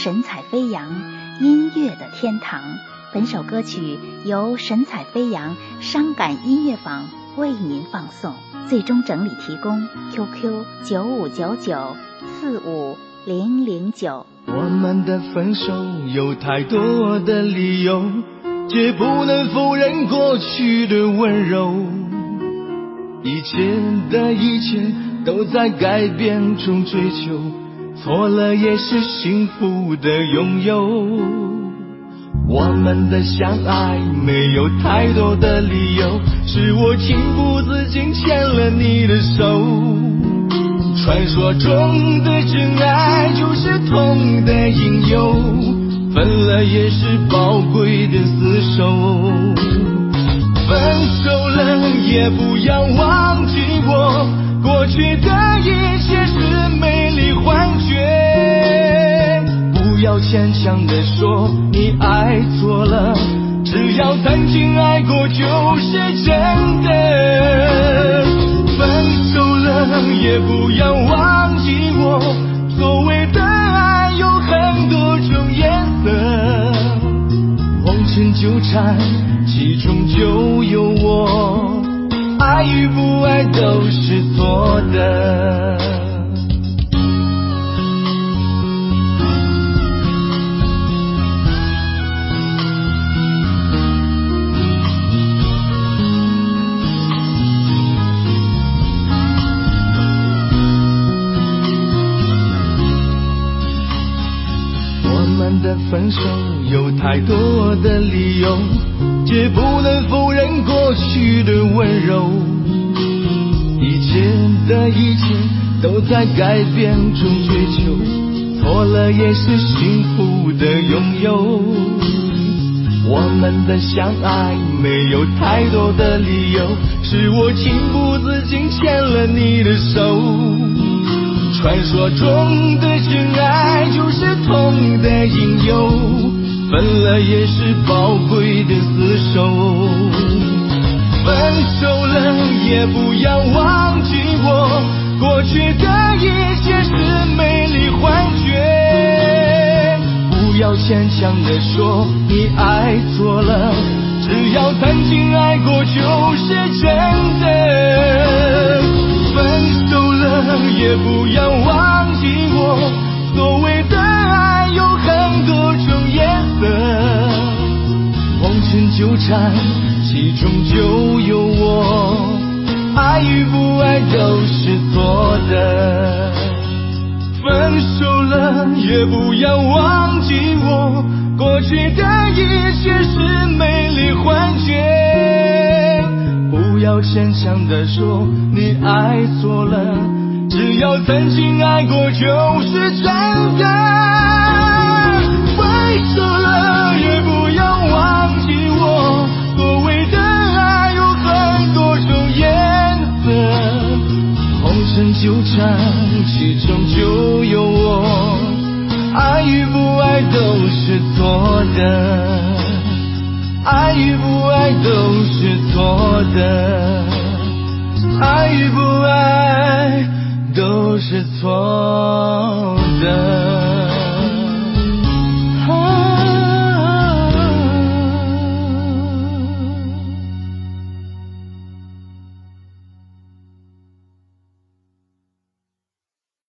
神采飞扬，音乐的天堂。本首歌曲由神采飞扬伤感音乐坊为您放送，最终整理提供 QQ 九五九九四五零零九。我们的分手有太多的理由，却不能否认过去的温柔。一切的一切都在改变中追求，错了也是幸福的拥有。我们的相爱没有太多的理由，是我情不自禁牵了你的手。传说中的真爱就是痛的引诱，分了也是宝贵的厮守。分手了也不要忘记我，过去的一切是美丽幻觉，要牵强的说。你爱错了，只要曾经爱过就是真的。分手了也不要忘记我，所谓的爱有很多种颜色，红尘纠缠其中就有我，爱与不爱都是错的。分手有太多的理由，却不能否认过去的温柔。一切的一切都在改变中追求，错了也是幸福的拥有。我们的相爱没有太多的理由，是我情不自禁牵了你的手。传说中的真爱就是痛的引诱，分了也是宝贵的厮守。分手了也不要忘记我，过去的一切是美丽幻觉。不要牵强的说你爱错了，只要曾经爱过就是真也不要忘记我，所谓的爱有很多种颜色，红尘纠缠其中就有我，爱与不爱都是错的。分手了也不要忘记我，过去的一切是美丽幻觉，不要牵强的说你爱错了。只要曾经爱过就是真的，分手了也不要忘记我。所谓的爱有很多种颜色，红尘纠缠其中就有我。爱与不爱都是错的，爱与不爱都是错的，爱与不爱。是错。